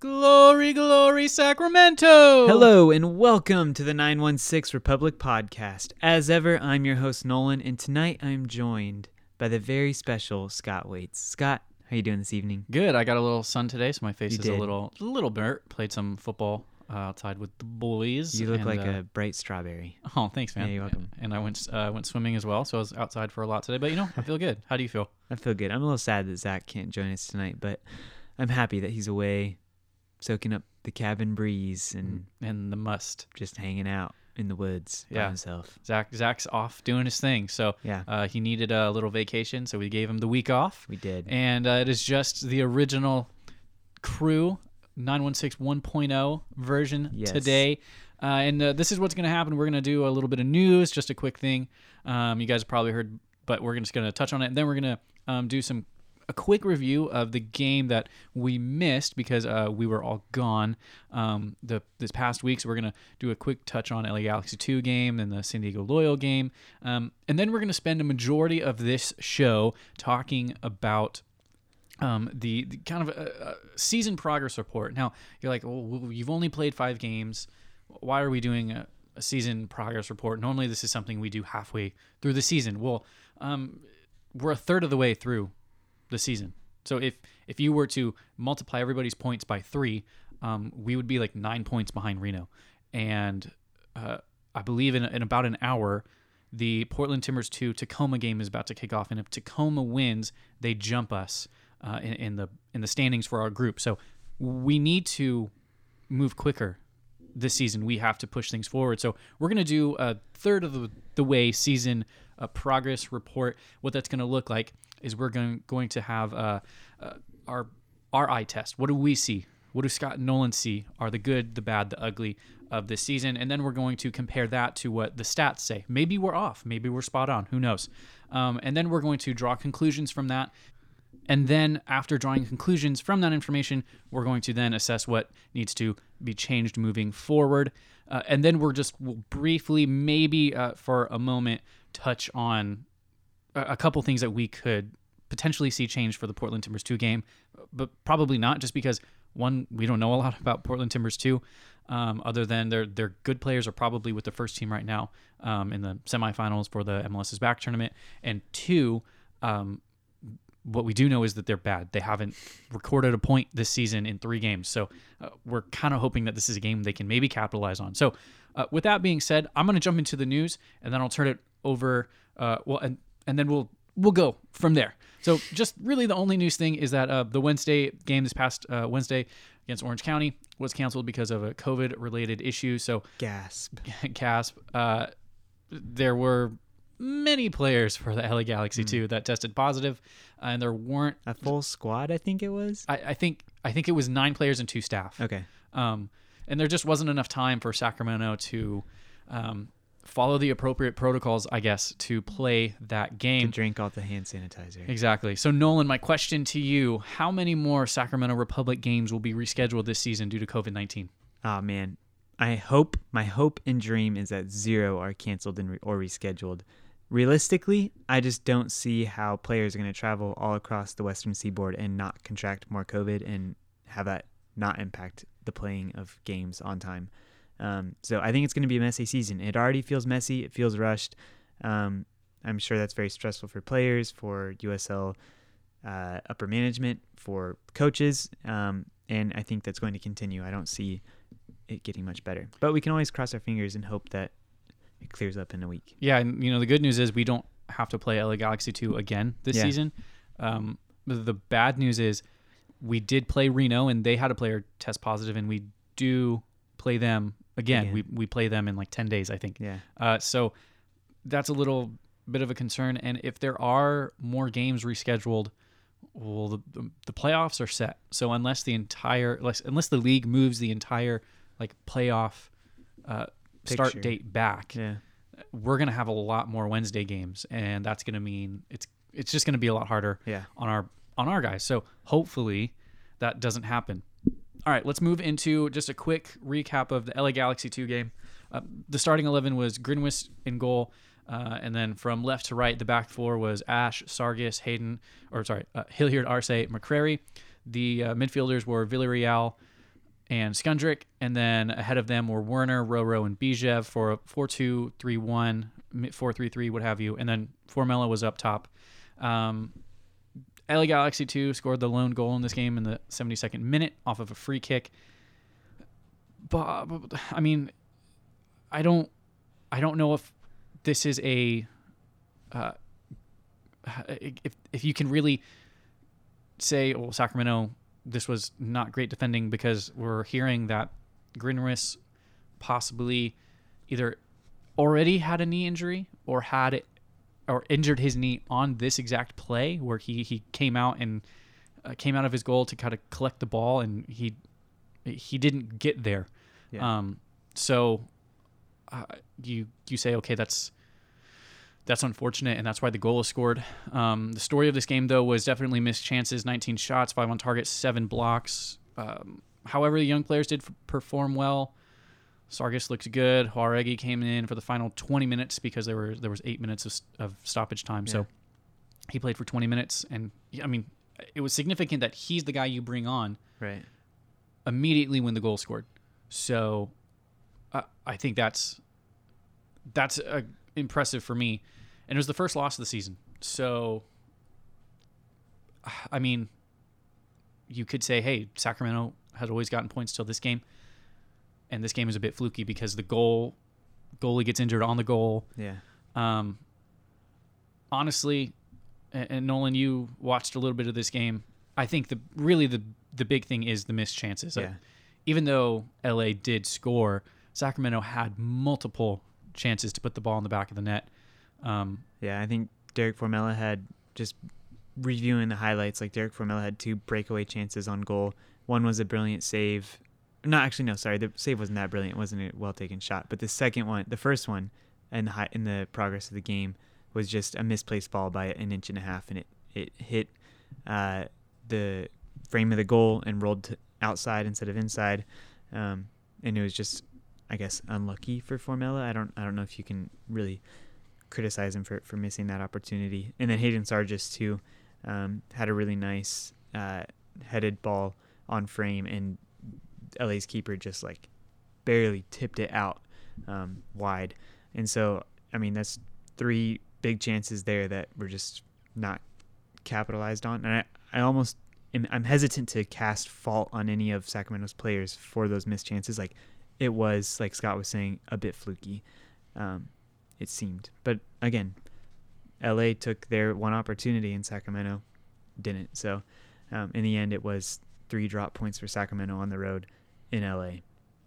Glory, glory, Sacramento! Hello and welcome to the 916 Republic podcast. As ever, I'm your host Nolan, and tonight I'm joined by the very special Scott Waits. Scott, how are you doing this evening? Good. I got a little sun today, so my face You is a did. little, a little burnt. Played some football uh, outside with the boys. You look and, like uh, a bright strawberry. Oh, thanks, man. Yeah, you're welcome. And I went, uh, went swimming as well, so I was outside for a lot today. But you know, I feel good. How do you feel? I feel good. I'm a little sad that Zach can't join us tonight, but I'm happy that he's away, soaking up the cabin breeze and And the must. just hanging out in the woods by Yeah. himself. Zach, Zach's off doing his thing, so Yeah, uh, he needed a little vacation, so we gave him the week off. we did. and uh, it is just the original crew 916 1.0 version Yes. today uh, and uh, this is what's going to happen we're going to do a little bit of news just a quick thing um, you guys probably heard but we're just going to touch on it and then we're going to um, do some a quick review of the game that we missed because uh, we were all gone um, the this past week. So we're gonna do a quick touch on LA Galaxy 2 game and the San Diego Loyal game, um, and then we're gonna spend a majority of this show talking about um, the, the kind of a, a season progress report. Now you're like, well, you've only played five games. Why are we doing a, a season progress report? Normally, this is something we do halfway through the season. Well, um, we're a third of the way through the season. So if if you were to multiply everybody's points by three, um, we would be like nine points behind Reno, and uh, I believe in, in about an hour, the Portland Timbers two Tacoma game is about to kick off, and if Tacoma wins, they jump us uh, in, in the in the standings for our group. So we need to move quicker this season. We have to push things forward. So we're going to do a third of the, the way season uh, progress report. What that's going to look like is we're going going to have uh, uh, our our eye test. What do we see? What do Scott and Nolan see? Are the good, the bad, the ugly of this season? And then we're going to compare that to what the stats say. Maybe we're off. Maybe we're spot on. Who knows? Um, and then we're going to draw conclusions from that. And then after drawing conclusions from that information, we're going to then assess what needs to be changed moving forward. Uh, and then we're just we'll briefly, maybe uh, for a moment, touch on a, couple things that we could potentially see change for the Portland Timbers 2 game, but probably not just because one, we don't know a lot about Portland Timbers 2. Um, other than their their good players are probably with the first team right now um, in the semifinals for the MLS's back tournament, and two, um, what we do know is that they're bad. They haven't recorded a point this season in three games. So uh, we're kind of hoping that this is a game they can maybe capitalize on. So uh, with that being said, I'm going to jump into the news and then I'll turn it over. Uh, well, and and then we'll we'll go from there. So just really the only news thing is that uh, the Wednesday game this past uh, Wednesday against Orange County was canceled because of a COVID related issue. So Gasp. gasp. uh, there were many players for the LA Galaxy too that tested positive, and there weren't. A full squad, I think it was. I, I think I think it was nine players and two staff. Okay. Um, and there just wasn't enough time for Sacramento to um, follow the appropriate protocols, I guess, to play that To game. drink all the hand sanitizer. Exactly. So, Nolan, my question to you how many more Sacramento Republic games will be rescheduled this season due to COVID 19? Oh ah, man, I hope my hope and dream is that zero are canceled and re- or rescheduled. Realistically, I just don't see how players are going to travel all across the Western Seaboard and not contract more COVID and have that not impact the playing of games on time. Um, so I think it's going to be a messy season. It already feels messy. It feels rushed. Um, I'm sure that's very stressful for players, for USL uh, upper management, for coaches, um, and I think that's going to continue. I don't see it getting much better. But we can always cross our fingers and hope that it clears up in a week. Yeah, and you know the good news is we don't have to play LA Galaxy 2 again this Yeah. season. Um, but the bad news is we did play Reno and they had a player test positive, and we do play them again. Again. We we play them in like ten days, I think. Yeah. Uh, so that's a little bit of a concern. And if there are more games rescheduled, well, the, the, the playoffs are set. So unless the entire, unless, unless the league moves the entire like playoff uh, start date back, Yeah. we're gonna have a lot more Wednesday games, and that's gonna mean it's it's just gonna be a lot harder Yeah. on our on our guys. So hopefully that doesn't happen. All right, let's move into just a quick recap of the LA Galaxy 2 game. Uh, the starting 11 was Grinwis in goal. Uh, and then from left to right, the back four was Ash, Sargis, Hayden, or sorry, uh, Hilliard, Arce, McCrary. The uh, midfielders were Villarreal, and Skundrich, and then ahead of them were Werner, Roro, and Bijev for a 4-2, 3-1, 4-3-3, what have you, and then Formella was up top. Um, LA Galaxy 2 scored the lone goal in this game in the 72nd minute off of a free kick. But I mean, I don't, I don't know if this is a, uh, if if you can really say, well, Sacramento, this was not great defending because we're hearing that Grinwis possibly either already had a knee injury or had it or injured his knee on this exact play where he he came out and uh, came out of his goal to kind of collect the ball and he he didn't get there. Yeah. Um, so uh, you you say okay that's that's unfortunate and that's why the goal is scored. Um, the story of this game though was definitely missed chances, 19 shots, five on target, seven blocks. Um, however, the young players did f- perform well. Sargis looked good. Juaregi came in for the final 20 minutes because there were there was eight minutes of, of stoppage time. Yeah. So he played for 20 minutes, and I mean, it was significant that he's the guy you bring on Right. immediately when the goal scored. So uh, I think that's that's uh, impressive for me, and it was the first loss of the season. So I mean, you could say, hey, Sacramento has always gotten points till this game, and this game is a bit fluky because the goal goalie gets injured on the goal. Yeah. Um, honestly, and, and Nolan, you watched a little bit of this game. I think the really the the big thing is the missed chances. Yeah. even though LA did score, Sacramento had multiple chances to put the ball in the back of the net. Um, Yeah, I think Derek Formella had just reviewing the highlights. Like Derek Formella had two breakaway chances on goal. One was a brilliant save. No, actually, no. Sorry, the save wasn't that brilliant. It wasn't a well taken shot. But the second one, the first one, in the high, in the progress of the game, was just a misplaced ball by an inch and a half, and it it hit uh, the frame of the goal and rolled outside instead of inside. Um, and it was just, I guess, unlucky for Formella. I don't I don't know if you can really criticize him for, for missing that opportunity. And then Hayden Sargis too um, had a really nice uh, headed ball on frame, and LA's keeper just like barely tipped it out um, wide. And so, I mean, that's three big chances there that were just not capitalized on. And I, I almost am, I'm hesitant to cast fault on any of Sacramento's players for those missed chances. Like it was, like Scott was saying, a bit fluky. Um, it seemed. But again, LA took their one opportunity and Sacramento didn't. So um, in the end, it was three drop points for Sacramento on the road in LA.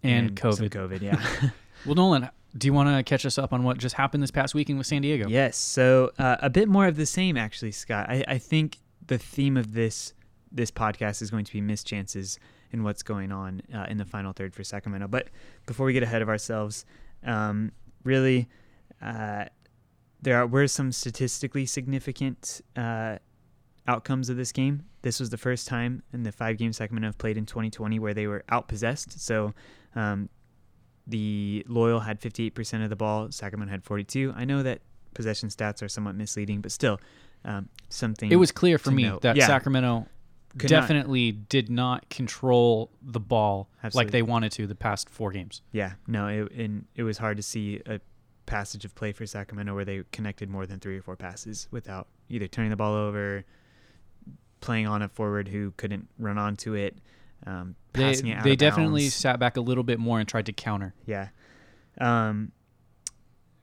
and, some COVID. COVID, yeah. Well, Nolan, do you want to catch us up on what just happened this past weekend with San Diego? Yes. So uh, a bit more of the same, actually, Scott. I, I think the theme of this this podcast is going to be missed chances and what's going on uh, in the final third for Sacramento. But before we get ahead of ourselves, um, really, uh, there are, were some statistically significant uh, outcomes of this game. This was the first time in the five games Sacramento have played in 2020 where they were outpossessed. So um, the Loyal had 58% of the ball, Sacramento had 42. I know that possession stats are somewhat misleading, but still, um, something. It was clear for me note. that Yeah. Sacramento Could not- definitely did not control the ball like they wanted to the past four games. Yeah, no, it, and it was hard to see a passage of play for Sacramento where they connected more than three or four passes without either turning the ball over, playing on a forward who couldn't run onto it, um, They, passing it out they definitely bounds. sat back a little bit more and tried to counter. Yeah. Um,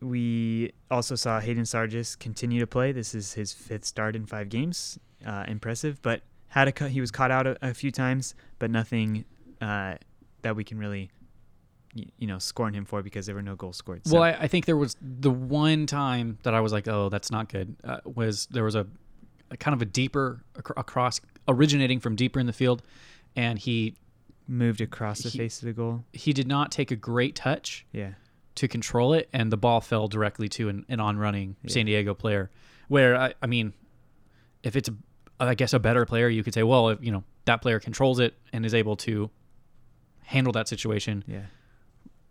we also saw Hayden Sargis continue to play. This is his fifth start in five games. Uh, impressive, but had a cut. He was caught out a, a few times, but nothing uh, that we can really, you know, scorn him for because there were no goals scored. So, Well, I, I think there was the one time that I was like, "Oh, that's not good." Uh, was there was a kind of a deeper ac- across originating from deeper in the field, and he moved across the he- face of the goal. he did not take a great touch Yeah, to control it, and the ball fell directly to an, an on running Yeah. San Diego player. Where I, I mean, if it's a, I guess a better player, you could say, well, if, you know, that player controls it and is able to handle that situation yeah,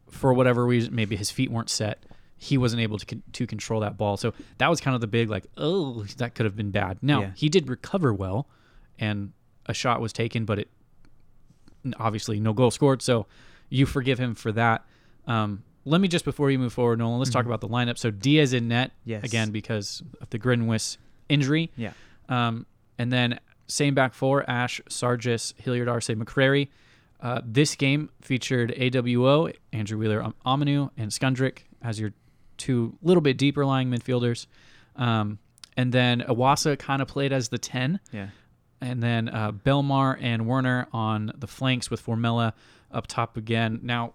for whatever reason. Maybe his feet weren't set. He wasn't able to con- to control that ball. So that was kind of the big like, oh, that could have been bad. Now Yeah. he did recover well, and a shot was taken, but it obviously no goal scored, so you forgive him for that. Um, let me just before you move forward, Nolan, let's talk Mhm. about the lineup. So Diaz in net Yes. again because of the Grinwis injury. Yeah. Um, and then same back four: Ash, Sargis, Hilliard, Arce, McCrary. Uh, this game featured AWO, Andrew Wheeler, um, Omiunu, and Skundrich as your two little bit deeper lying midfielders. Um, and then Iwasa kind of played as the 10. Yeah. And then uh, Belmar and Werner on the flanks with Formella up top again. Now,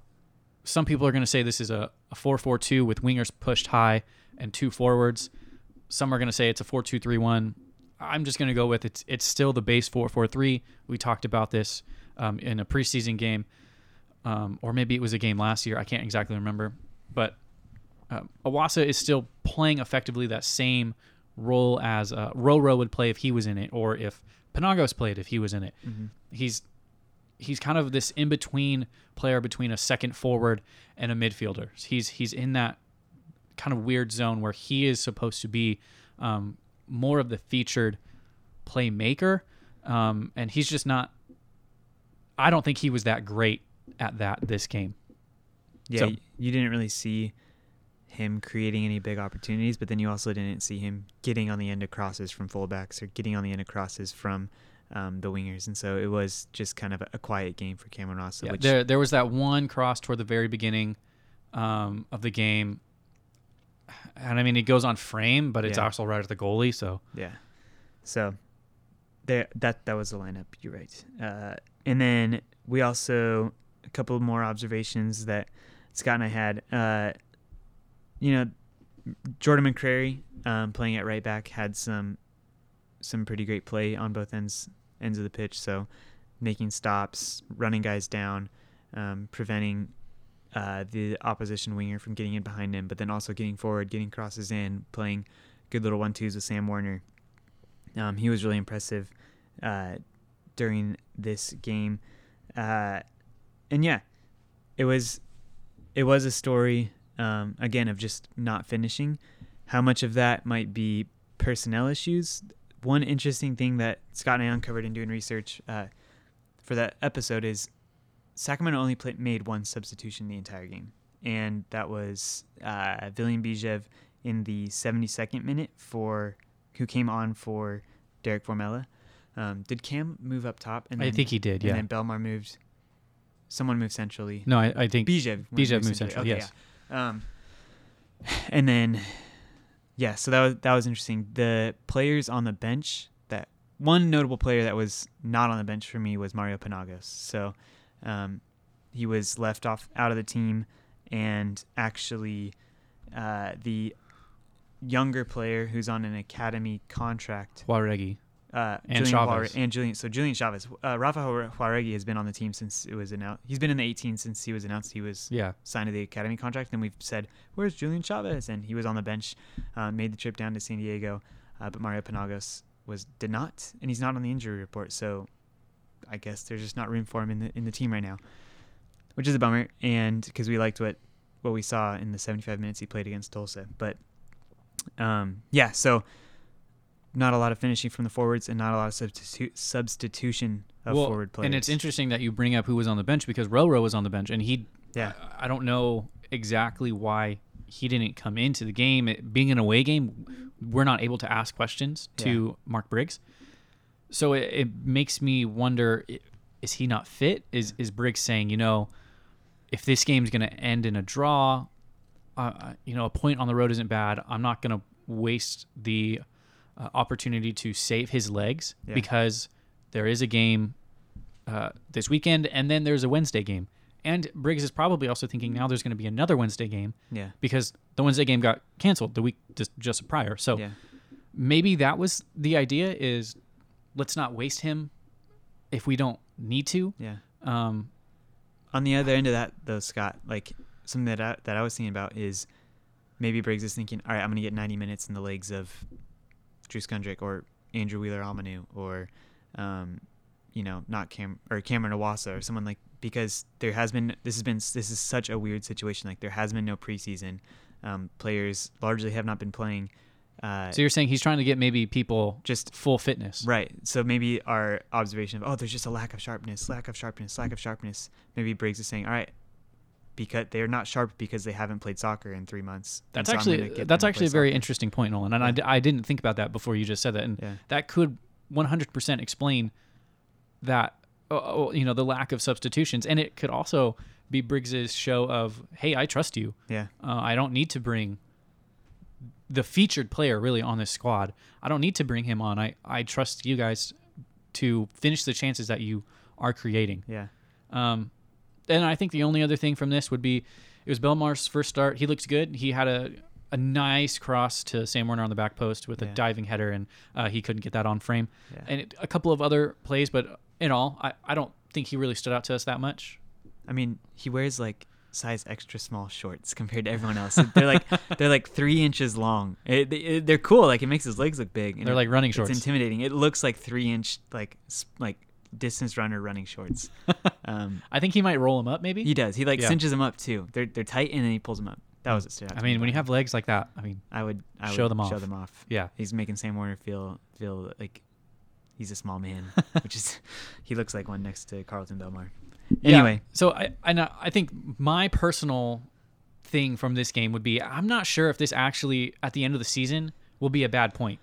some people are going to say this is a, a 4 4 2 with wingers pushed high and two forwards. Some are going to say it's a 4 2 3 1. I'm just going to go with it's, it's still the base 4 4 3. We talked about this um, in a preseason game, um, or maybe it was a game last year. I can't exactly remember. But um, Iwasa is still playing effectively that same role as uh, Roro would play if he was in it, or if Panagos played if he was in it. Mhm. He's he's kind of this in between player between a second forward and a midfielder. He's he's in that kind of weird zone where he is supposed to be um, more of the featured playmaker, um, and he's just not. I don't think he was that great at that this game. Yeah, So- you didn't really see him creating any big opportunities, but then you also didn't see him getting on the end of crosses from fullbacks or getting on the end of crosses from um, the wingers, and so it was just kind of a, a quiet game for Cameron Iwasa. Yeah, there there was that one cross toward the very beginning um, of the game, and I mean it goes on frame, but it's Yeah. also right at the goalie. So Yeah. So there that that was the lineup, you're right. Uh, and then we also a couple more observations that Scott and I had. Uh, you know, Jordan McCrary um, playing at right back had some some pretty great play on both ends ends of the pitch. So making stops, running guys down, um, preventing uh, the opposition winger from getting in behind him, but then also getting forward, getting crosses in, playing good little one twos with Sam Werner. Um, he was really impressive uh, during this game, uh, and yeah, it was it was a story um, again of just not finishing. How much of that might be personnel issues? One interesting thing that Scott and I uncovered in doing research uh, for that episode is Sacramento only play, made one substitution the entire game, and that was uh, Villyan Bijev in the 72nd minute for who came on for Derek Formella. Um, did Cam move up top? And I think he did. and Yeah. And then Belmar moved. Someone moved centrally. No, I, I think Bijev. Bijev moved centrally, yes. yeah. Um, and then, yeah. So that was that was interesting. The players on the bench. That one notable player that was not on the bench for me was Mario Panagos. So, um, he was left off out of the team, and actually, uh, the younger player who's on an academy contract Juaregi. Uh, And Julian Chavez. Juare- and Julian. So Julian Chavez, uh, Rafa Juaregi has been on the team since it was announced. He's been in the 18 since he was announced. He was Yeah. signed to the academy contract. And we've said, "Where's Julian Chavez?" And he was on the bench, uh, made the trip down to San Diego, uh, but Mario Panagos was did not, and he's not on the injury report. So I guess there's just not room for him in the in the team right now, which is a bummer. And because we liked what what we saw in the 75 minutes he played against Tulsa, but um, yeah, so not a lot of finishing from the forwards and not a lot of substitu- substitution of Well, forward players. And it's interesting that you bring up who was on the bench because Roro was on the bench, and he. Yeah. I, I don't know exactly why he didn't come into the game. It, being an away game, we're not able to ask questions to Mark Briggs, so it, it makes me wonder: is he not fit? Is is Briggs saying, you know, if this game's going to end in a draw, uh, you know, a point on the road isn't bad. I'm not going to waste the uh, opportunity to save his legs Yeah. because there is a game uh, this weekend and then there's a Wednesday game. And Briggs is probably also thinking now there's going to be another Wednesday game yeah, because the Wednesday game got canceled the week just just prior. So yeah, maybe that was the idea is let's not waste him if we don't need to. yeah. Um, On the other end of that, though, Scott, like something that I, that I was thinking about is maybe Briggs is thinking, all right, I'm going to get 90 minutes in the legs of Drew Skundrich or Andrew Wheeler Omiunu or, um, you know, not Cam or Cameron Iwasa or someone like because there has been this has been this is such a weird situation. Like there has been no preseason. Um, players largely have not been playing, Uh, So you're saying he's trying to get maybe people just full fitness. right. So maybe our observation of oh, there's just a lack of sharpness, lack of sharpness, lack of sharpness. Maybe Briggs is saying, all right, because they're not sharp because they haven't played soccer in three months. That's so actually that's actually a very soccer." interesting point, Nolan. And I d I I, didn't think about that before you just said that, and Yeah. that could 100% explain that uh, uh, you know the lack of substitutions, and it could also be Briggs's show of hey, I trust you. Yeah. Uh, I don't need to bring the featured player really on this squad. I don't need to bring him on. I I trust you guys to finish the chances that you are creating. Yeah. Um, and I think the only other thing from this would be it was Belmar's first start. He looked good. He had a a nice cross to Sam Werner on the back post with a diving header, and uh, he couldn't get that on frame. Yeah. And it, a couple of other plays, but in all, I, I don't think he really stood out to us that much. I mean, he wears like size extra small shorts compared to everyone else. they're like they're like three inches long. It, it- they're cool. Like it makes his legs look big. and They're like running shorts. It's intimidating. It looks like three inch like like distance runner running shorts. um, I think he might roll them up, maybe. he does. He like Yeah. cinches them up too. They're they're tight and then he pulls them up. That was it. stood out. I to me mean, when you about have legs like that, I mean, him. I would I show would them Show off. them off. yeah. He's making Sam Werner feel feel like he's a small man, which is he looks like one next to Carlton Belmar. Yeah. Anyway, so I I, I think my personal thing from this game would be I'm not sure if this actually at the end of the season will be a bad point.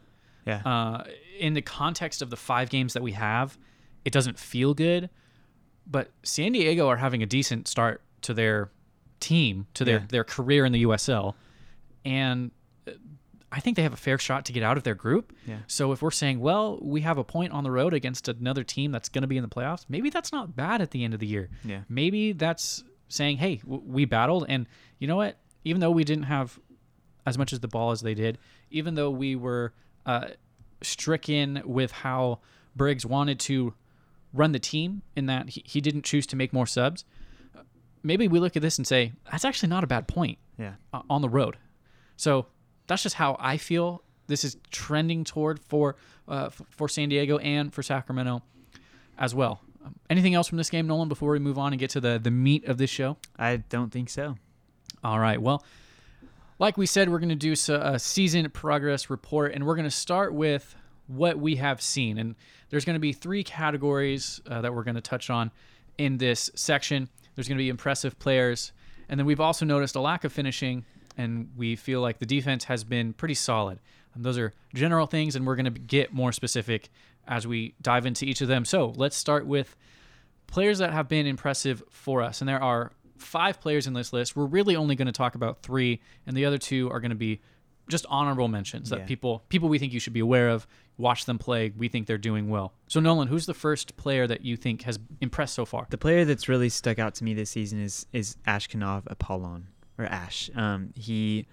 yeah, Uh, in the context of the five games that we have, it doesn't feel good. But San Diego are having a decent start to their team, to their, Yeah. their career in the USL. And uh, I think they have a fair shot to get out of their group. yeah. So if we're saying, well, we have a point on the road against another team that's going to be in the playoffs, maybe that's not bad at the end of the year. Yeah. Maybe that's saying, hey, w- we battled, and you know what? Even though we didn't have as much as the ball as they did, even though we were uh, stricken with how Briggs wanted to run the team, in that he, he didn't choose to make more subs, maybe we look at this and say, that's actually not a bad point Yeah. uh, on the road. So that's just how I feel this is trending toward for uh, f- for San Diego and for Sacramento as well. Um, anything else from this game, Nolan? Before we move on and get to the the meat of this show. I don't think so. All right. Well, like we said, we're going to do a season progress report, and we're going to start with what we have seen. And there's going to be three categories uh, that we're going to touch on in this section. There's going to be impressive players, and then we've also noticed a lack of finishing, and we feel like the defense has been pretty solid. And those are general things, and we're going to get more specific as we dive into each of them. So let's start with players that have been impressive for us. And there are five players in this list. We're really only going to talk about three, and the other two are going to be just honorable mentions that Yeah. people people we think you should be aware of. Watch them play. We think they're doing well. So Nolan, who's the first player that you think has impressed so far? The player that's really stuck out to me this season is is Ashkanov Apollon or Ash. Um, he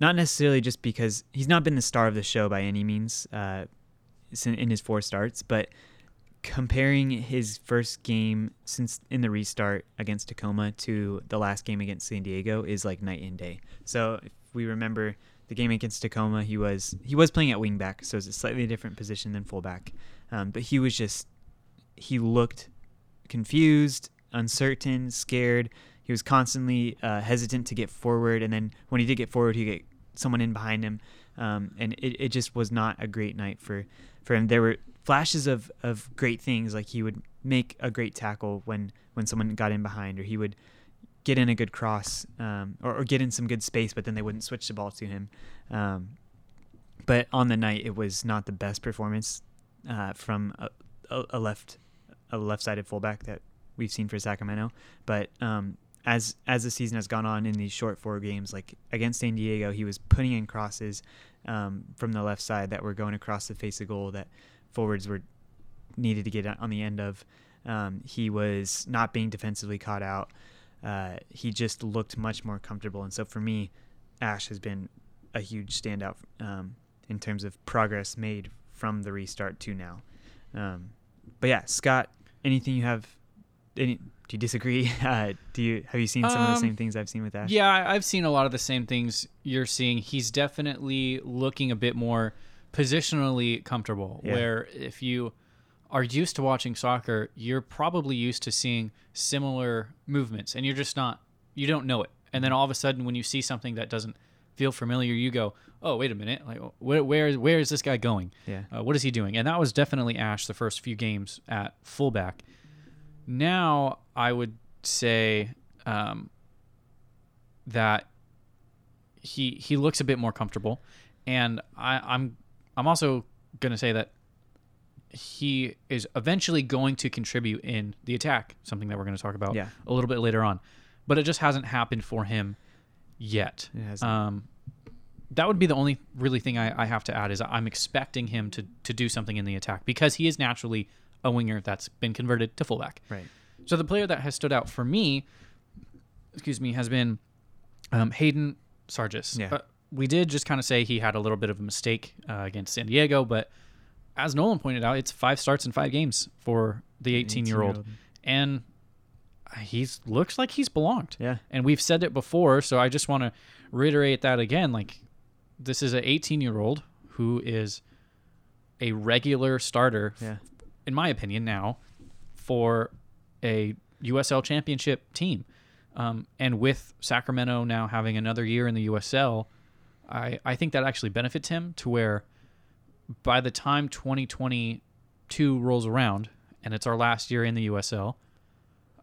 not necessarily just because he's not been the star of the show by any means uh, in his four starts, but comparing his first game since in the restart against Tacoma to the last game against San Diego is like night and day. So if we remember the game against Tacoma, he was he was playing at wingback, so it's a slightly different position than fullback. Um, but he was just he looked confused, uncertain, scared. He was constantly uh, hesitant to get forward, and then when he did get forward, he get someone in behind him, um, and it, it just was not a great night for for him. There were flashes of of great things, like he would make a great tackle when when someone got in behind, or he would get in a good cross, um, or, or get in some good space, but then they wouldn't switch the ball to him. Um, but on the night, it was not the best performance uh, from a, a, left a left-sided fullback that we've seen for Sacramento. But um, as as the season has gone on in these short four games, like against San Diego, he was putting in crosses um, from the left side that were going across the face of goal that forwards were needed to get on the end of. Um, he was not being defensively caught out. Uh, he just looked much more comfortable, and so for me, Ash has been a huge standout um, in terms of progress made from the restart to now. Um, but yeah, Scott, anything you have? Any, do you disagree? Uh, do you have you seen some of the Um, same things I've seen with Ash? Yeah, I've seen a lot of the same things you're seeing. He's definitely looking a bit more positionally comfortable. Yeah. Where if you are used to watching soccer, you're probably used to seeing similar movements, and you're just not. You don't know it, and then all of a sudden, when you see something that doesn't feel familiar, you go, "Oh, wait a minute! Like, where where is where is this guy going? Yeah. Uh, what is he doing?" And that was definitely Ash the first few games at fullback. Now I would say um, that he he looks a bit more comfortable, and I, I'm I'm also gonna say that he is eventually going to contribute in the attack, something that we're going to talk about Yeah. a little bit later on. But it just hasn't happened for him yet. Um, that would be the only really thing I, I have to add is I'm expecting him to to do something in the attack because he is naturally a winger that's been converted to fullback. Right. So the player that has stood out for me, excuse me, has been um, Hayden Sargis. Yeah. Uh, we did just kind of say he had a little bit of a mistake uh, against San Diego, but as Nolan pointed out, it's five starts in five games for the 18 year old, 18-year-old. and he's looks like he's belonged. Yeah. And we've said it before, so I just want to reiterate that again. Like, this is an 18 year old who is a regular starter, Yeah. in my opinion, now for a USL championship team. Um, and with Sacramento now having another year in the USL, I, I think that actually benefits him to where by the time 2022 rolls around and it's our last year in the USL,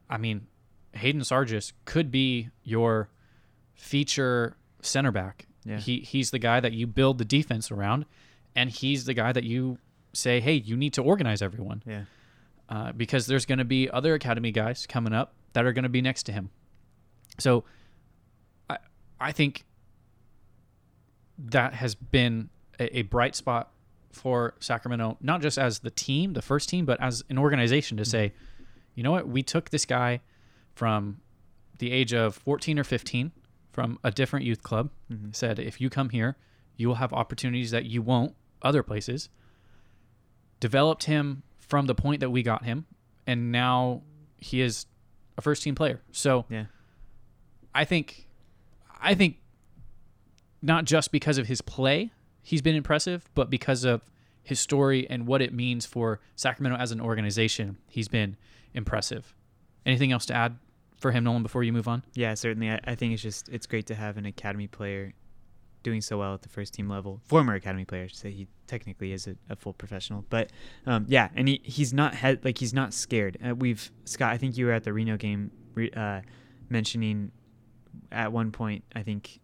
I mean, Hayden Sargis could be your feature center back. Yeah. He he's the guy that you build the defense around, and he's the guy that you say, hey, you need to organize everyone Yeah. uh, because there's going to be other academy guys coming up that are going to be next to him. So, I I think that has been a, a bright spot for Sacramento, not just as the team, the first team, but as an organization to say, you know what, we took this guy from the age of 14 or 15 from a different youth club, Mhm. said, if you come here, you will have opportunities that you won't other places. Developed him from the point that we got him, and now he is a first team player. So Yeah. I think, I think, not just because of his play, he's been impressive, but because of his story and what it means for Sacramento as an organization, he's been impressive. Anything else to add for him, Nolan, before you move on? Yeah, certainly. I, I think it's just it's great to have an academy player doing so well at the first team level. Former academy player, I should say. He technically is a, a full professional, but um, yeah, and he, he's not head like he's not scared. Uh, we've Scott. I think you were at the Reno game uh, mentioning at one point. I think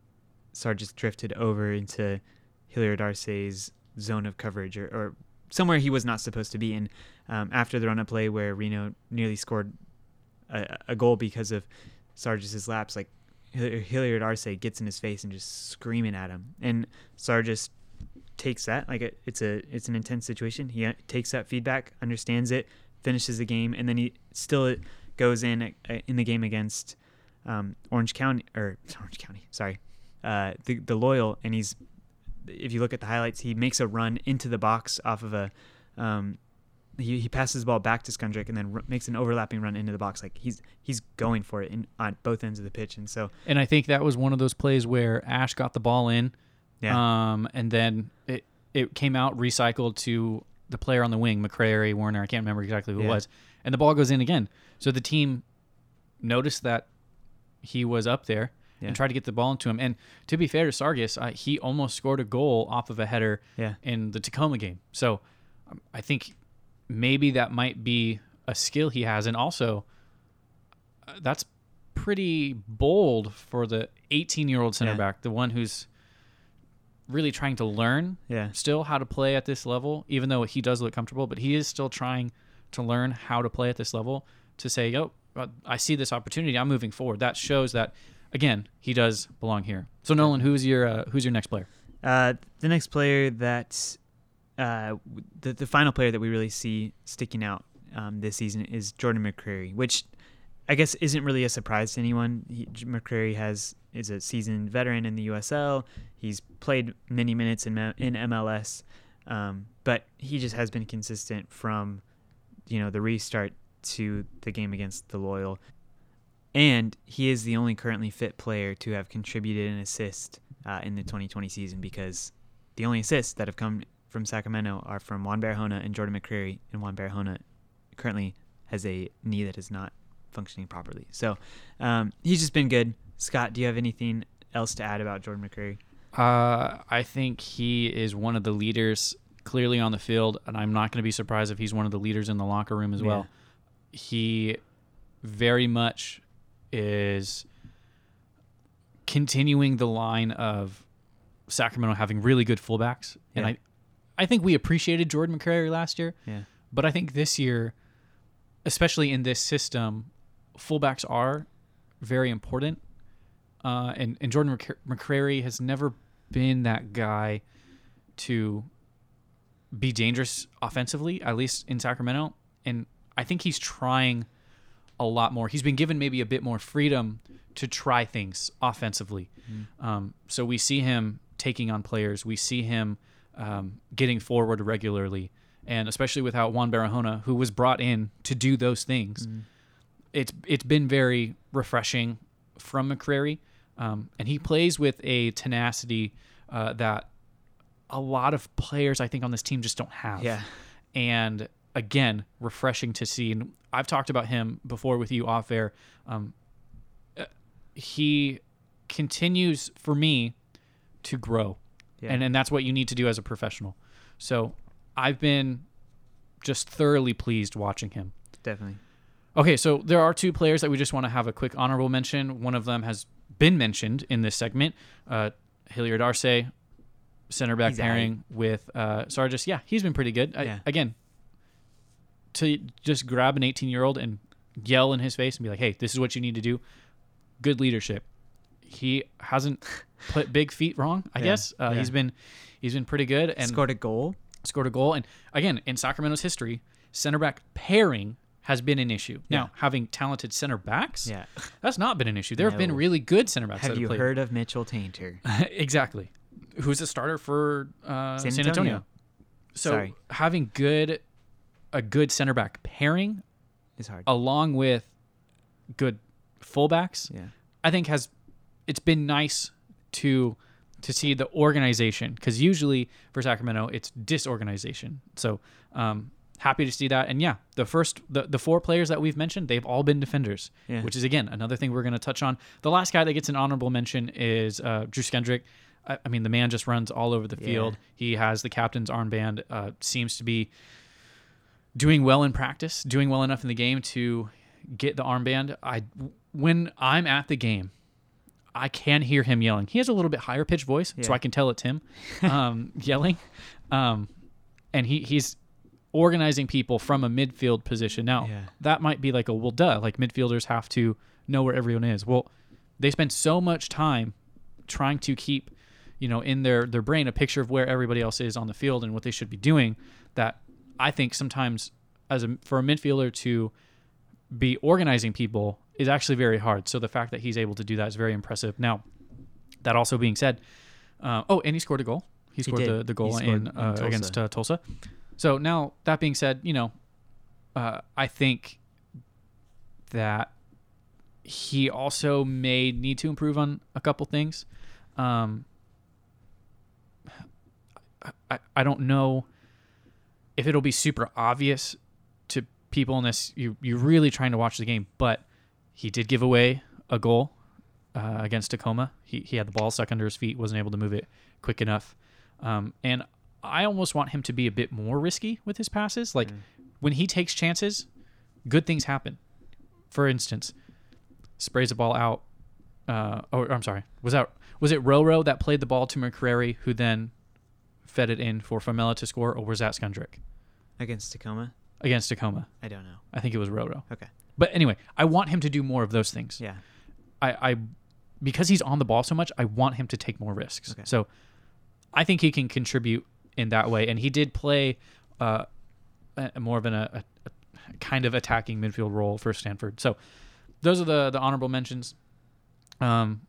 Sargis drifted over into Hilliard Arce's zone of coverage or, or somewhere he was not supposed to be. And um, after the run up play where Reno nearly scored a, a goal because of Sargis's lapse, like Hill- Hilliard Arce gets in his face and just screaming at him, and Sargis takes that like it, it's a it's an intense situation. He uh, takes that feedback, understands it, finishes the game, and then he still goes in uh, in the game against um, Orange County or Orange County, sorry, uh, the the Loyal, and he's if you look at the highlights, he makes a run into the box off of a um, he, he passes the ball back to Skundrich and then r- makes an overlapping run into the box. Like he's he's going for it in, on both ends of the pitch, and so And I think that was one of those plays where Ash got the ball in, yeah, um, and then it it came out recycled to the player on the wing, McCrary, Werner. I can't remember exactly who Yeah. it was, and the ball goes in again. So the team noticed that he was up there Yeah. and tried to get the ball into him. And to be fair to Sargis, uh, he almost scored a goal off of a header yeah, in the Tacoma game. So um, I think maybe that might be a skill he has, and also uh, that's pretty bold for the 18 year old center Yeah. back, the one who's really trying to learn yeah, still how to play at this level, even though he does look comfortable, but he is still trying to learn how to play at this level to say, "Yo, uh, I see this opportunity. I'm moving forward." That shows that again he does belong here. So Nolan, who's your uh, who's your next player? Uh, the next player that uh, the the final player that we really see sticking out um, this season is Jordan McCrary, which I guess isn't really a surprise to anyone. He, McCrary has is a seasoned veteran in the USL. He's played many minutes in in MLS, um, but he just has been consistent from you know the restart to the game against the Loyal. And he is the only currently fit player to have contributed an assist uh, in the 2020 season because the only assists that have come from Sacramento are from Juan Barahona and Jordan McCrary, and Juan Barahona currently has a knee that is not functioning properly. So um, he's just been good. Scott, do you have anything else to add about Jordan McCrary? Uh, I think he is one of the leaders clearly on the field, and I'm not going to be surprised if he's one of the leaders in the locker room as well. He very much is continuing the line of Sacramento having really good fullbacks, and I, I think we appreciated Jordan McCrary last year, Yeah. but I think this year, especially in this system, fullbacks are very important. Uh, and, and Jordan McCrary has never been that guy to be dangerous offensively, at least in Sacramento. And I think he's trying a lot more. He's been given maybe a bit more freedom to try things offensively. Um, so we see him taking on players. We see him um, getting forward regularly, and especially without Juan Barahona, who was brought in to do those things. It's it's been very refreshing from McCrary, um, and he plays with a tenacity uh, that a lot of players I think on this team just don't have Yeah. and again refreshing to see and i've talked about him before with you off air um, uh, he continues for me to grow Yeah. and and that's what you need to do as a professional so i've been just thoroughly pleased watching him Definitely. Okay, so there are two players that we just want to have a quick honorable mention. One of them has been mentioned in this segment. Uh, Hilliard Arce, center back He's pairing with uh, Sargis. Yeah, he's been pretty good. I, Yeah. Again, to just grab an 18 year old and yell in his face and be like, hey, this is what you need to do. Good leadership. He hasn't put big feet wrong, I Yeah, guess. Uh, yeah. He's been he's been pretty good and Scored a goal. scored a goal. And again, in Sacramento's history, center back pairing has been an issue. Now, having talented center backs, Yeah. that's not been an issue. There have been really good center backs. Have you played. heard of Mitchell Taintor? exactly. Who's a starter for uh, San San, Antonio? Antonio. So Sorry. having good, a good center back pairing is hard. along with good fullbacks, Yeah. I think has it's been nice to to see the organization because usually for Sacramento it's disorganization. So um, happy to see that. And yeah, the first the, the four players that we've mentioned they've all been defenders, Yeah. which is again another thing we're going to touch on. The last guy that gets an honorable mention is uh, Drew Skundrich. I, I mean the man just runs all over the Yeah. field. He has the captain's armband. Uh, seems to be doing well in practice, doing well enough in the game to get the armband. I when I'm at the game, I can hear him yelling. He has a little bit higher pitched voice, so I can tell it's him um, yelling. Um, and he he's organizing people from a midfield position. Now Yeah. that might be like a well, duh. Like midfielders have to know where everyone is. Well, they spend so much time trying to keep, you know, in their their brain a picture of where everybody else is on the field and what they should be doing. That I think sometimes as a for a midfielder to be organizing people is actually very hard. So the fact that he's able to do that is very impressive. Now, that also being said, uh, oh, and he scored a goal. He scored did. the, the goal in, in uh, Tulsa. against uh, Tulsa. So now that being said, you know, uh, I think that he also may need to improve on a couple things. Um, I, I don't know if it'll be super obvious to people in this. You you're really trying to watch the game, but he did give away a goal uh, against Tacoma. He he had the ball stuck under his feet, wasn't able to move it quick enough, um, and I almost want him to be a bit more risky with his passes. Like when he takes chances, good things happen. For instance, sprays the ball out. Uh, or I'm sorry, was that was it Roro that played the ball to McCrary, who then fed it in for Formella to score, or was that Skundrich Against Tacoma? against Tacoma? I don't know. I think it was Roro. Okay. But anyway, I want him to do more of those things. Yeah. I, I because he's on the ball so much, I want him to take more risks. Okay. So I think he can contribute in that way, and he did play uh, a, more of an, a, a kind of attacking midfield role for Stanford. So those are the the honorable mentions. Um,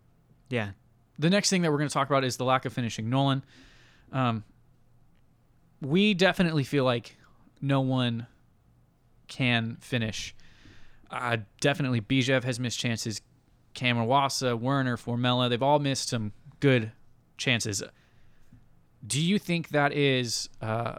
Yeah. the next thing that we're going to talk about is the lack of finishing. Nolan, um, we definitely feel like no one can finish. Uh, definitely, Bijev has missed chances. Cameron Werner, Formella, they've all missed some good chances. Do you think that is uh,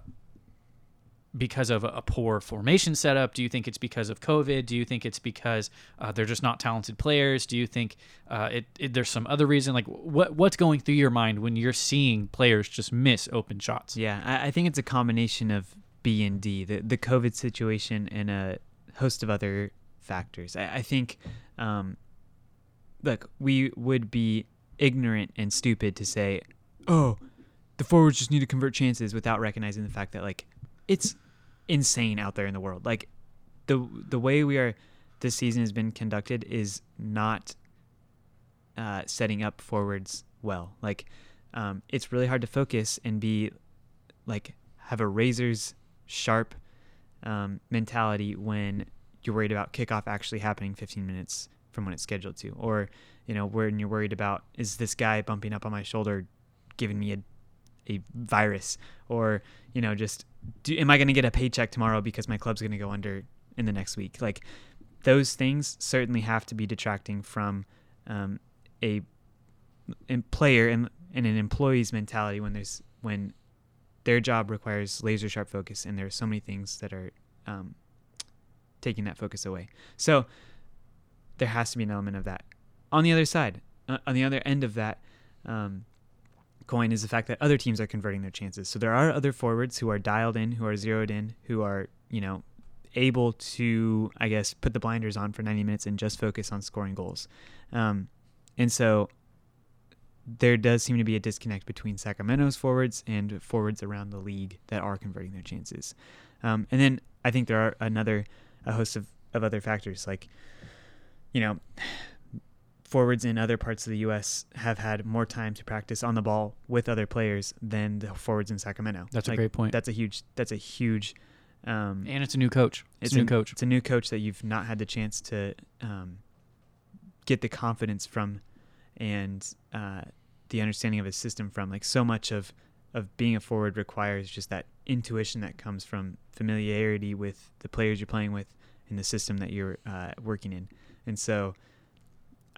because of a poor formation setup? Do you think it's because of COVID? Do you think it's because uh, they're just not talented players? Do you think uh, it, it, there's some other reason? Like what what's going through your mind when you're seeing players just miss open shots? Yeah, I, I think it's a combination of B and D, the the COVID situation and a host of other factors. I, I think, um, look, we would be ignorant and stupid to say, oh, the forwards just need to convert chances without recognizing the fact that like it's insane out there in the world. Like the the way we are this season has been conducted is not uh, setting up forwards well. Like um, it's really hard to focus and be like have a razor's sharp um, mentality when you're worried about kickoff actually happening 15 minutes from when it's scheduled to, or you know when you're worried about is this guy bumping up on my shoulder giving me a a virus or you know just do, am i going to get a paycheck tomorrow because my club's going to go under in the next week? Like those things certainly have to be detracting from um, a, a player and, an employee's mentality when there's when their job requires laser sharp focus and there are so many things that are um, taking that focus away. So there has to be an element of that. On the other side uh, on the other end of that um, coin is the fact that other teams are converting their chances. So there are other forwards who are dialed in, who are zeroed in, who are, you know, able to, I guess, put the blinders on for 90 minutes and just focus on scoring goals. Um, and so there does seem to be a disconnect between Sacramento's forwards and forwards around the league that are converting their chances. Um, and then I think there are another a host of, of other factors like, you know, forwards in other parts of the U.S. have had more time to practice on the ball with other players than the forwards in Sacramento. That's like, a great point. That's a huge. That's a huge. Um, and it's a new coach. It's, it's a new coach. It's a new coach that you've not had the chance to um, get the confidence from, and uh, the understanding of his system from. Like so much of of being a forward requires just that intuition that comes from familiarity with the players you're playing with and the system that you're uh, working in. And so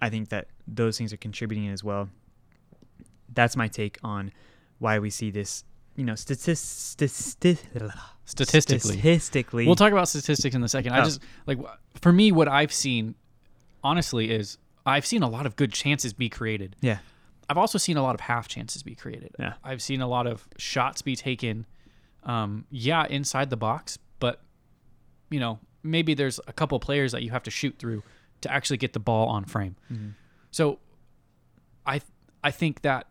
I think that those things are contributing as well. That's my take on why we see this, you know, statist- statistically. Statistically. We'll talk about statistics in a second. Oh. I just like for me what I've seen honestly is I've seen a lot of good chances be created. Yeah. I've also seen a lot of half chances be created. Yeah. I've seen a lot of shots be taken um, yeah, inside the box, but you know, maybe there's a couple players that you have to shoot through to actually get the ball on frame. Mm-hmm. So I I think that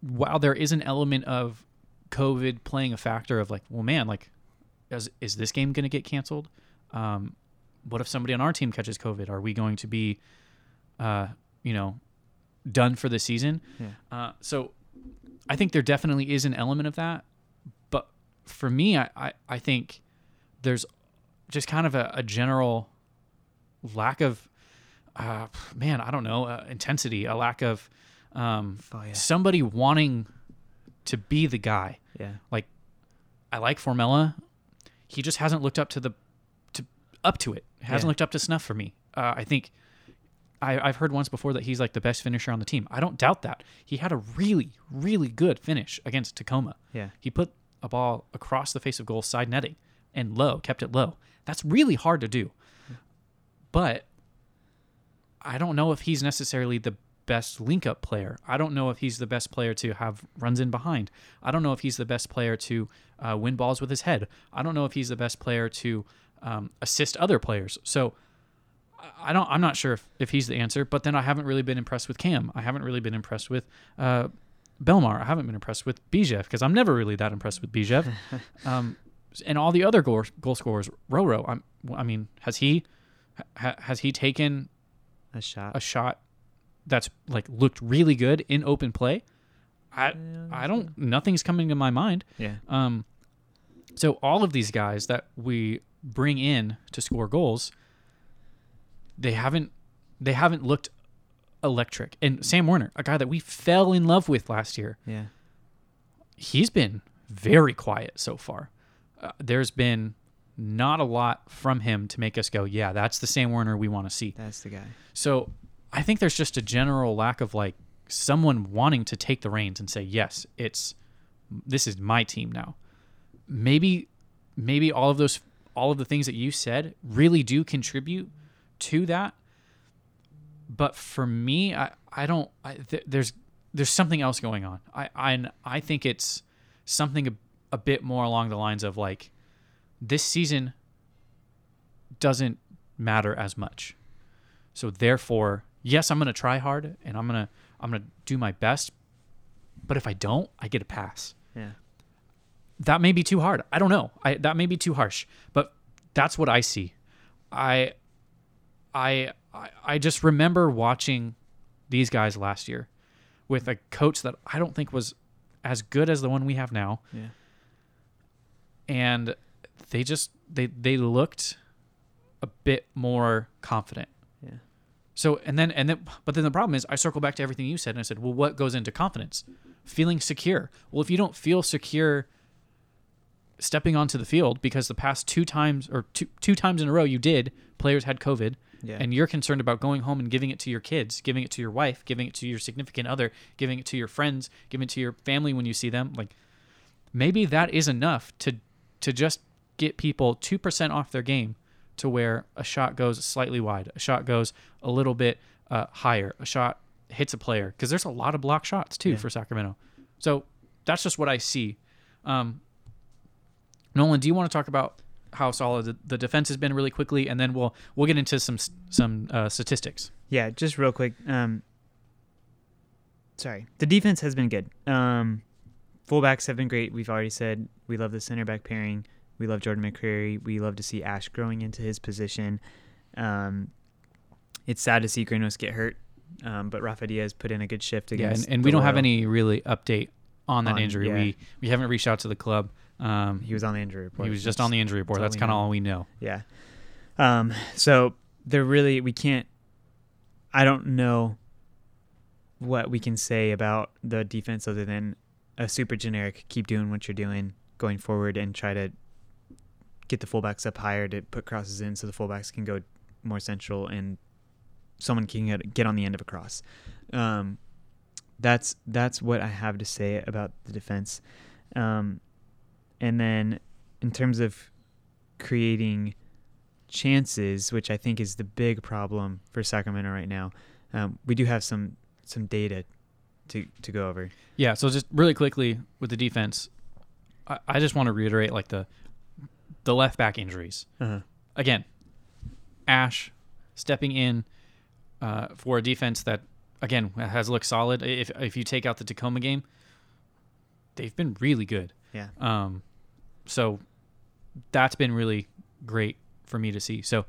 while there is an element of COVID playing a factor of like, well, man, like, is, is this game going to get canceled? Um, what if somebody on our team catches COVID? Are we going to be, uh, you know, done for the season? Yeah. Uh, so I think there definitely is an element of that. But for me, I, I, I think there's just kind of a, a general lack of uh, man, I don't know, uh, intensity, a lack of um, somebody wanting to be the guy. Yeah. Like I like Formella. He just hasn't looked up to the to up to it. Hasn't yeah. looked up to snuff for me. Uh, I think I, I've heard once before that he's like the best finisher on the team. I don't doubt that. He had a really, really good finish against Tacoma. Yeah. He put a ball across the face of goal, side netting, and low, kept it low. That's really hard to do. But I don't know if he's necessarily the best link up player. I don't know if he's the best player to have runs in behind. I don't know if he's the best player to uh, win balls with his head. I don't know if he's the best player to um, assist other players. So I don't. I'm not sure if, if he's the answer. But then I haven't really been impressed with Cam. I haven't really been impressed with uh, Belmar. I haven't been impressed with Bijev because I'm never really that impressed with Bijev. um, and all the other goal, goal scorers, Roro. I'm, I mean, has he ha, has he taken a shot a shot that's like looked really good in open play? I yeah, I don't. Nothing's coming to my mind. Yeah. Um. So all of these guys that we bring in to score goals, they haven't they haven't looked electric. And Sam Werner, a guy that we fell in love with last year, yeah, he's been very quiet so far. Uh, there's been not a lot from him to make us go, yeah, that's the Sam Werner we want to see. That's the guy. So I think there's just a general lack of like someone wanting to take the reins and say, yes, it's this is my team now. Maybe maybe all of those all of the things that you said really do contribute to that. But for me, I I don't I, th- there's there's something else going on. I I I think it's something a, a bit more along the lines of like this season doesn't matter as much. So therefore, yes, I'm going to try hard and I'm going to I'm going to do my best, but if I don't, I get a pass. Yeah. That may be too hard. I don't know. I that may be too harsh, but that's what I see. I I I, I just remember watching these guys last year with a coach that I don't think was as good as the one we have now. Yeah. And they just they they looked a bit more confident. Yeah. So and then and then but then the problem is I circle back to everything you said and I said, well, what goes into confidence? Feeling secure. Well, if you don't feel secure stepping onto the field because the past two times or two two times in a row you did, players had COVID, Yeah. and you're concerned about going home and giving it to your kids, giving it to your wife, giving it to your significant other, giving it to your friends, giving it to your family when you see them, like maybe that is enough to to just get people 2% off their game to where a shot goes slightly wide, a shot goes a little bit uh, higher, a shot hits a player because there's a lot of block shots too Yeah. for Sacramento. So that's just what I see. Um, Nolan, do you want to talk about how solid the, the defense has been really quickly, and then we'll we'll get into some some uh, statistics. Yeah, just real quick. Um, sorry, the defense has been good. Um, fullbacks have been great. We've already said we love the center back pairing. We love Jordan McCrary. We love to see Ash growing into his position. Um, it's sad to see Grinwis get hurt, um, but Rafa Diaz put in a good shift Yeah, against. and, and we don't have any really update on that On- injury. yeah. We we haven't reached out to the club. Um, He was on the injury report. he was just on the injury report. that's That's kind of all we know. Yeah. Um, so they're really we can't I don't know what we can say about the defense other than a super generic keep doing what you're doing going forward and try to get the fullbacks up higher to put crosses in so the fullbacks can go more central and someone can get, on the end of a cross. Um, that's that's what I have to say about the defense. Um, and then in terms of creating chances, which I think is the big problem for Sacramento right now, um, we do have some some data to to go over. Yeah. So just really quickly with the defense, I, I just want to reiterate like the the left back injuries Uh-huh. again. Ash stepping in uh, for a defense that again has looked solid. If if you take out the Tacoma game, they've been really good. Yeah. Um, so that's been really great for me to see. So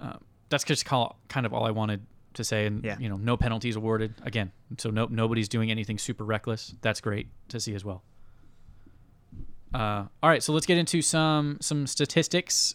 uh, that's just call, kind of all I wanted to say. And Yeah. you know, no penalties awarded again. So no nobody's doing anything super reckless. That's great to see as well. Uh, all right, so let's get into some some statistics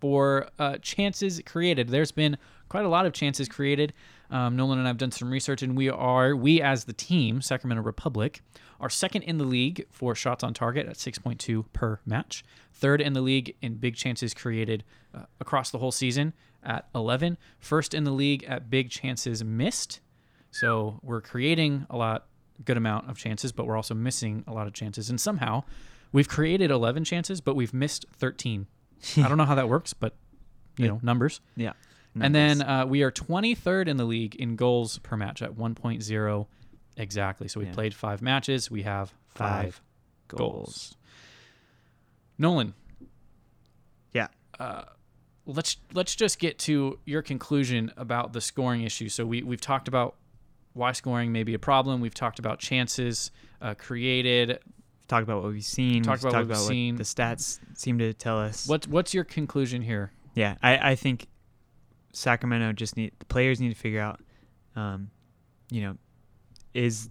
for uh, chances created. There's been quite a lot of chances created. Um, Nolan and I have done some research, and we are we as the team, Sacramento Republic, are second in the league for shots on target at 6.2 per match. Third in the league in big chances created uh, across the whole season at 11. First in the league at big chances missed. So we're creating a lot, good amount of chances, but we're also missing a lot of chances. And somehow we've created 11 chances, but we've missed 13. I don't know how that works, but you know, numbers. Yeah. And then uh, we are 23rd in the league in goals per match at 1.0 exactly. So we Yeah. played five matches. We have five, Five goals. Nolan. Yeah. Uh, let's let's just get to your conclusion about the scoring issue. So we we've talked about why scoring may be a problem. We've talked about chances uh, created. Talk about what we've seen. Talk about what we've seen. the stats seem to tell us. What's what's your conclusion here? Yeah, I, I think Sacramento just need the players need to figure out, um, you know, is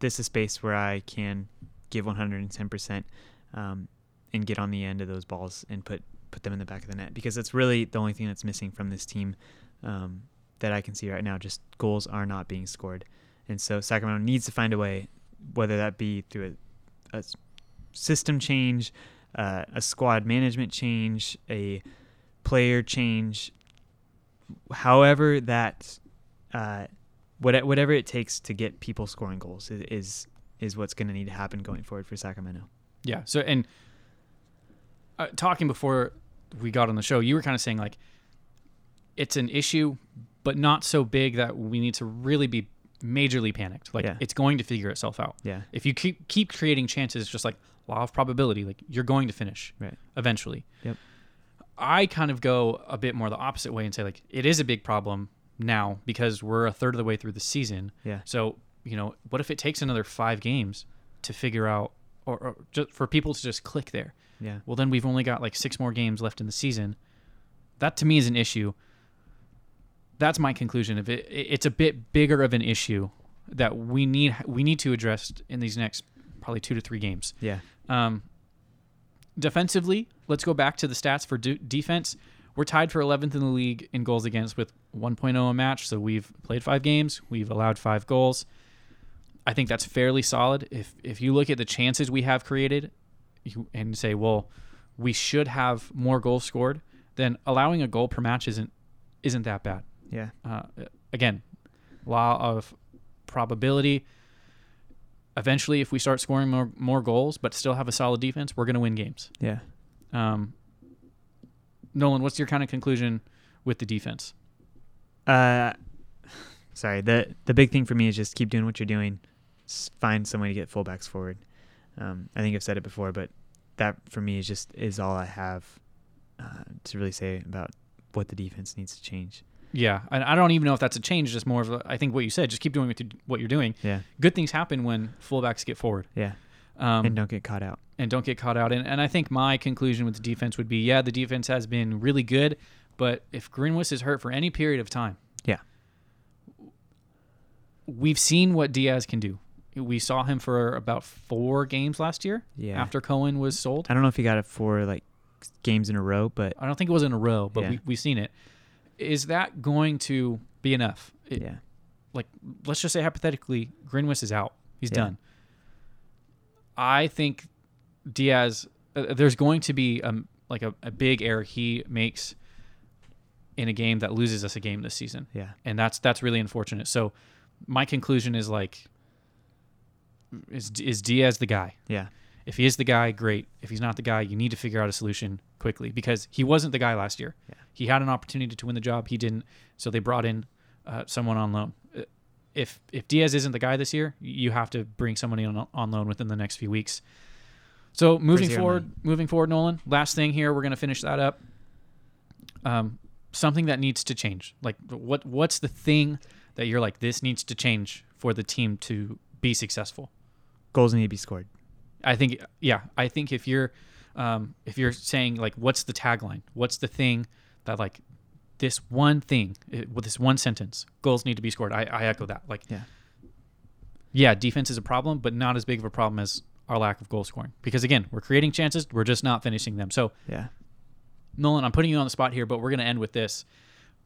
this a space where I can give 110 percent um, and get on the end of those balls and put put them in the back of the net because that's really the only thing that's missing from this team um, that I can see right now. Just goals are not being scored, and so Sacramento needs to find a way, whether that be through a, a system change, uh, a squad management change, a player change, however that, uh, what, whatever it takes to get people scoring goals is is, is what's going to need to happen going forward for Sacramento. Yeah. So and uh, talking before we got on the show, you were kind of saying like it's an issue, but not so big that we need to really be majorly panicked. Like Yeah. it's going to figure itself out. Yeah. If you keep keep creating chances, just like law of probability, like you're going to finish Right. eventually. Yep. I kind of go a bit more the opposite way and say like it is a big problem now because we're a third of the way through the season. Yeah. So you know, what if it takes another five games to figure out, or, or just for people to just click there? Yeah. Well, then we've only got like six more games left in the season. That to me is an issue. That's my conclusion. If it, it's a bit bigger of an issue that we need we need to address in these next probably two to three games. Yeah. Um, defensively, let's go back to the stats for de- defense. We're tied for 11th in the league in goals against with 1.0 a match. So we've played five games, we've allowed five goals. I think that's fairly solid. If if you look at the chances we have created, you, and say, well, we should have more goals scored, then allowing a goal per match isn't isn't that bad. Yeah. Uh, again, law of probability. Eventually, if we start scoring more more goals, but still have a solid defense, we're going to win games. Yeah. Um, Nolan, what's your kind of conclusion with the defense? Uh, sorry. the The big thing for me is just keep doing what you're doing. S- Find some way to get fullbacks forward. Um, I think I've said it before, but that for me is just is all I have uh, to really say about what the defense needs to change. Yeah, and I don't even know if that's a change. Just more of a, I think what you said. Just keep doing what, you, what you're doing. Yeah. Good things happen when fullbacks get forward. Yeah. Um, and don't get caught out. and don't get caught out. And, and I think my conclusion with the defense would be, yeah, the defense has been really good, but if Grinwis is hurt for any period of time, Yeah. we've seen what Diaz can do. We saw him for about four games last year Yeah. after Cohen was sold. I don't know if he got it for like games in a row, but I don't think it was in a row, but Yeah. we, we've seen it. Is that going to be enough? It- yeah. like let's just say hypothetically Grinwis is out. He's Yeah. done. I think Diaz uh, there's going to be um like a, a big error he makes in a game that loses us a game this season. Yeah. And that's that's really unfortunate. So my conclusion is like is is Diaz the guy? Yeah. If he is the guy, great. If he's not the guy, you need to figure out a solution quickly because he wasn't the guy last year. Yeah. He had an opportunity to win the job, he didn't. So they brought in uh, someone on loan. Uh, If if Diaz isn't the guy this year, you have to bring somebody on on loan within the next few weeks. So moving forward, moving forward, Nolan. Last thing here, we're gonna finish that up. Um, something that needs to change. Like what what's the thing that you're like this needs to change for the team to be successful? Goals need to be scored. I think yeah, I think if you're um, if you're saying like what's the tagline? What's the thing that like this one thing it, with this one sentence goals need to be scored. I, I echo that. Like Yeah. yeah, defense is a problem, but not as big of a problem as our lack of goal scoring. Because again, we're creating chances, we're just not finishing them. So Yeah. Nolan, I'm putting you on the spot here, but we're going to end with this.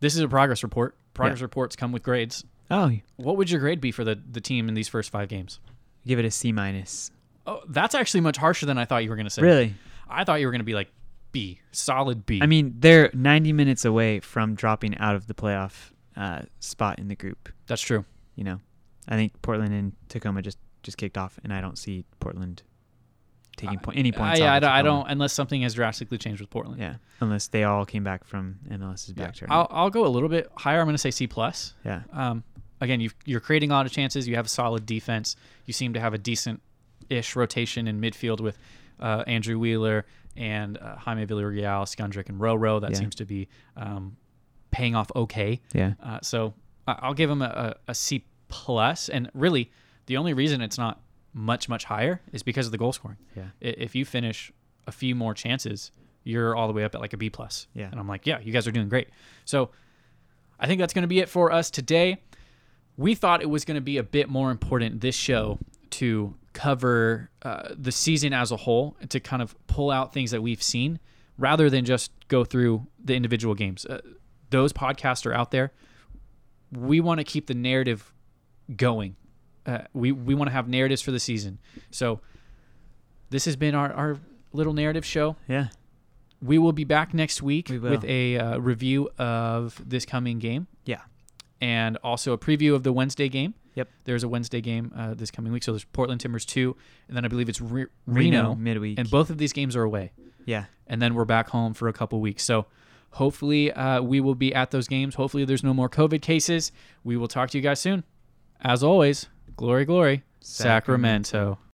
This is a progress report. Progress reports come with grades. Oh, What would your grade be for the, the team in these first five games? give it a C minus. Oh, that's actually much harsher than I thought you were going to say. Really? I thought you were going to be like B, solid B. I mean, they're 90 minutes away from dropping out of the playoff uh, spot in the group. that's true. You know, I think Portland and Tacoma just just kicked off, and I don't see Portland taking point, any points. I, off I, don't, I don't, unless something has drastically changed with Portland. Yeah, unless they all came back from MLS's Yeah. back turn. I'll, I'll go a little bit higher. I'm going to say C plus. yeah, Um, again, you've, you're creating a lot of chances. You have a solid defense. You seem to have a decent-ish rotation in midfield with uh, Andrew Wheeler and uh, Jaime Villarreal, Skundrich, and Roro. That Yeah. seems to be um, paying off okay. yeah, Uh, so I'll give him a, a, a C plus. And really, the only reason it's not much much higher is because of the goal scoring. yeah, If you finish a few more chances, you're all the way up at like a B plus. Yeah. And I'm like, yeah, you guys are doing great. So I think that's going to be it for us today. We thought it was going to be a bit more important this show to cover uh, the season as a whole and to kind of pull out things that we've seen rather than just go through the individual games. Uh, those podcasts are out there. We want to keep the narrative going. Uh, we we want to have narratives for the season. So this has been our, our little narrative show. yeah. We will be back next week We with a uh, review of this coming game Yeah. and also a preview of the Wednesday game. Yep. There's a Wednesday game uh, this coming week. So there's Portland Timbers 2, and then I believe it's Re- Reno, Reno, midweek. and both of these games are away. Yeah. and then we're back home for a couple weeks. So hopefully uh, we will be at those games. Hopefully there's no more COVID cases. We will talk to you guys soon. As always, glory, glory, Sacramento. Sacramento.